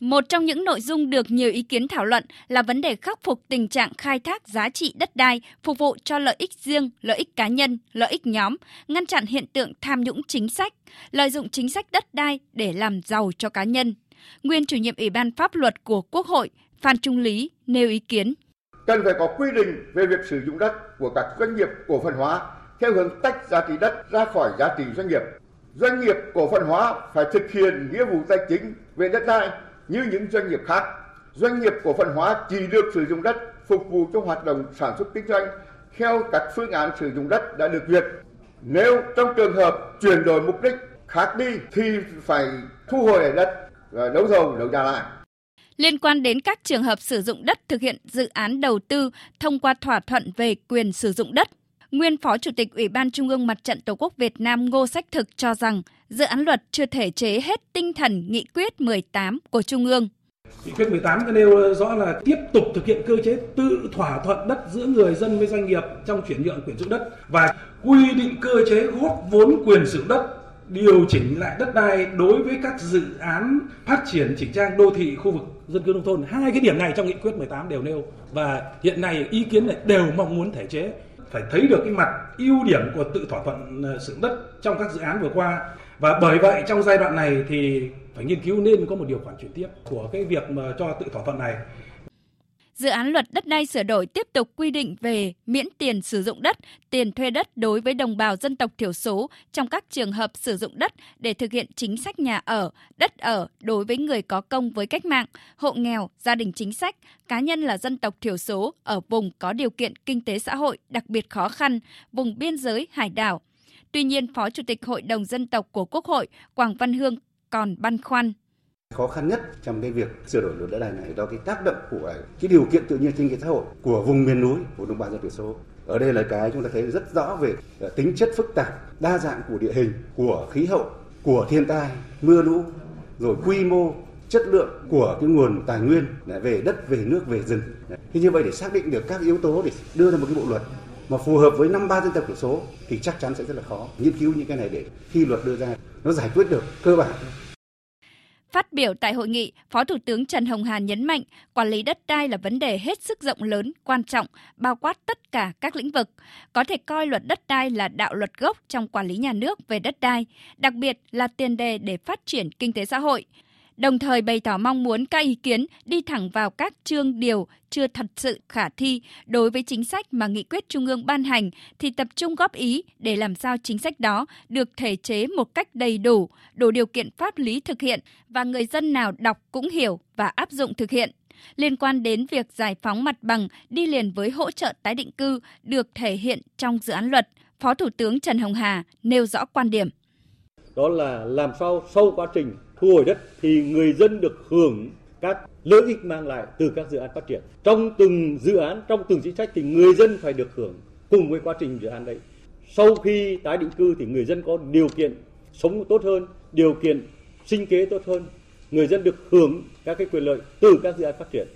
Một trong những nội dung được nhiều ý kiến thảo luận là vấn đề khắc phục tình trạng khai thác giá trị đất đai phục vụ cho lợi ích riêng, lợi ích cá nhân, lợi ích nhóm, ngăn chặn hiện tượng tham nhũng chính sách, lợi dụng chính sách đất đai để làm giàu cho cá nhân. Nguyên chủ nhiệm Ủy ban pháp luật của Quốc hội Phan Trung Lý nêu ý kiến. Cần phải có quy định về việc sử dụng đất của các doanh nghiệp cổ phần hóa theo hướng tách giá trị đất ra khỏi giá trị doanh nghiệp. Doanh nghiệp cổ phần hóa phải thực hiện nghĩa vụ tài chính về đất đai như những doanh nghiệp khác. Doanh nghiệp cổ phần hóa chỉ được sử dụng đất phục vụ cho hoạt động sản xuất kinh doanh theo các phương án sử dụng đất đã được duyệt. Nếu trong trường hợp chuyển đổi mục đích khác đi thì phải thu hồi đất rồi đấu thầu đấu giá lại. Liên quan đến các trường hợp sử dụng đất thực hiện dự án đầu tư thông qua thỏa thuận về quyền sử dụng đất, nguyên Phó Chủ tịch Ủy ban Trung ương Mặt trận Tổ quốc Việt Nam Ngô Sách Thực cho rằng dự án luật chưa thể chế hết tinh thần nghị quyết 18 của Trung ương. Nghị quyết 18 có nêu rõ là tiếp tục thực hiện cơ chế tự thỏa thuận đất giữa người dân với doanh nghiệp trong chuyển nhượng quyền sử dụng đất và quy định cơ chế góp vốn quyền sử dụng đất, điều chỉnh lại đất đai đối với các dự án phát triển chỉnh trang đô thị khu vực dân cư nông thôn. Hai cái điểm này trong nghị quyết 18 đều nêu và hiện nay ý kiến này đều mong muốn thể chế phải thấy được cái mặt ưu điểm của tự thỏa thuận ờ, sử dụng đất trong các dự án vừa qua. Và bởi vậy trong giai đoạn này thì phải nghiên cứu nên có một điều khoản chuyển tiếp của cái việc mà cho tự thỏa thuận này. Dự án luật đất đai sửa đổi tiếp tục quy định về miễn tiền sử dụng đất, tiền thuê đất đối với đồng bào dân tộc thiểu số trong các trường hợp sử dụng đất để thực hiện chính sách nhà ở, đất ở đối với người có công với cách mạng, hộ nghèo, gia đình chính sách, cá nhân là dân tộc thiểu số ở vùng có điều kiện kinh tế xã hội đặc biệt khó khăn, vùng biên giới hải đảo. Tuy nhiên, Phó Chủ tịch Hội đồng Dân tộc của Quốc hội Quảng Văn Hương còn băn khoăn khó khăn nhất trong cái việc sửa đổi luật đất đai này đó cái tác động của cái điều kiện tự nhiên kinh tế xã hội của vùng miền núi của đồng bào dân tộc số. Ở đây là cái chúng ta thấy rất rõ về ờ, tính chất phức tạp, đa dạng của địa hình, của khí hậu, của thiên tai, mưa lũ, rồi quy mô, chất lượng của cái nguồn tài nguyên về đất, về nước, về rừng. Thế như vậy để xác định được các yếu tố để đưa ra một cái bộ luật mà phù hợp với năm ba dân tộc thiểu số thì chắc chắn sẽ rất là khó. Nghiên cứu những cái này để khi luật đưa ra, nó giải quyết được cơ bản. Phát biểu tại hội nghị, Phó Thủ tướng Trần Hồng Hà nhấn mạnh quản lý đất đai là vấn đề hết sức rộng lớn, quan trọng, bao quát tất cả các lĩnh vực. Có thể coi luật đất đai là đạo luật gốc trong quản lý nhà nước về đất đai, đặc biệt là tiền đề để phát triển kinh tế xã hội đồng thời bày tỏ mong muốn các ý kiến đi thẳng vào các chương điều chưa thật sự khả thi đối với chính sách mà nghị quyết trung ương ban hành thì tập trung góp ý để làm sao chính sách đó được thể chế một cách đầy đủ, đủ điều kiện pháp lý thực hiện và người dân nào đọc cũng hiểu và áp dụng thực hiện liên quan đến việc giải phóng mặt bằng đi liền với hỗ trợ tái định cư được thể hiện trong dự án luật, Phó Thủ tướng Trần Hồng Hà nêu rõ quan điểm. Đó là làm sao sau quá trình thu hồi đất thì người dân được hưởng các lợi ích mang lại từ các dự án phát triển. Trong từng dự án, trong từng chính sách thì người dân phải được hưởng cùng với quá trình dự án đấy. Sau khi tái định cư thì người dân có điều kiện sống tốt hơn, điều kiện sinh kế tốt hơn. Người dân được hưởng các cái quyền lợi từ các dự án phát triển.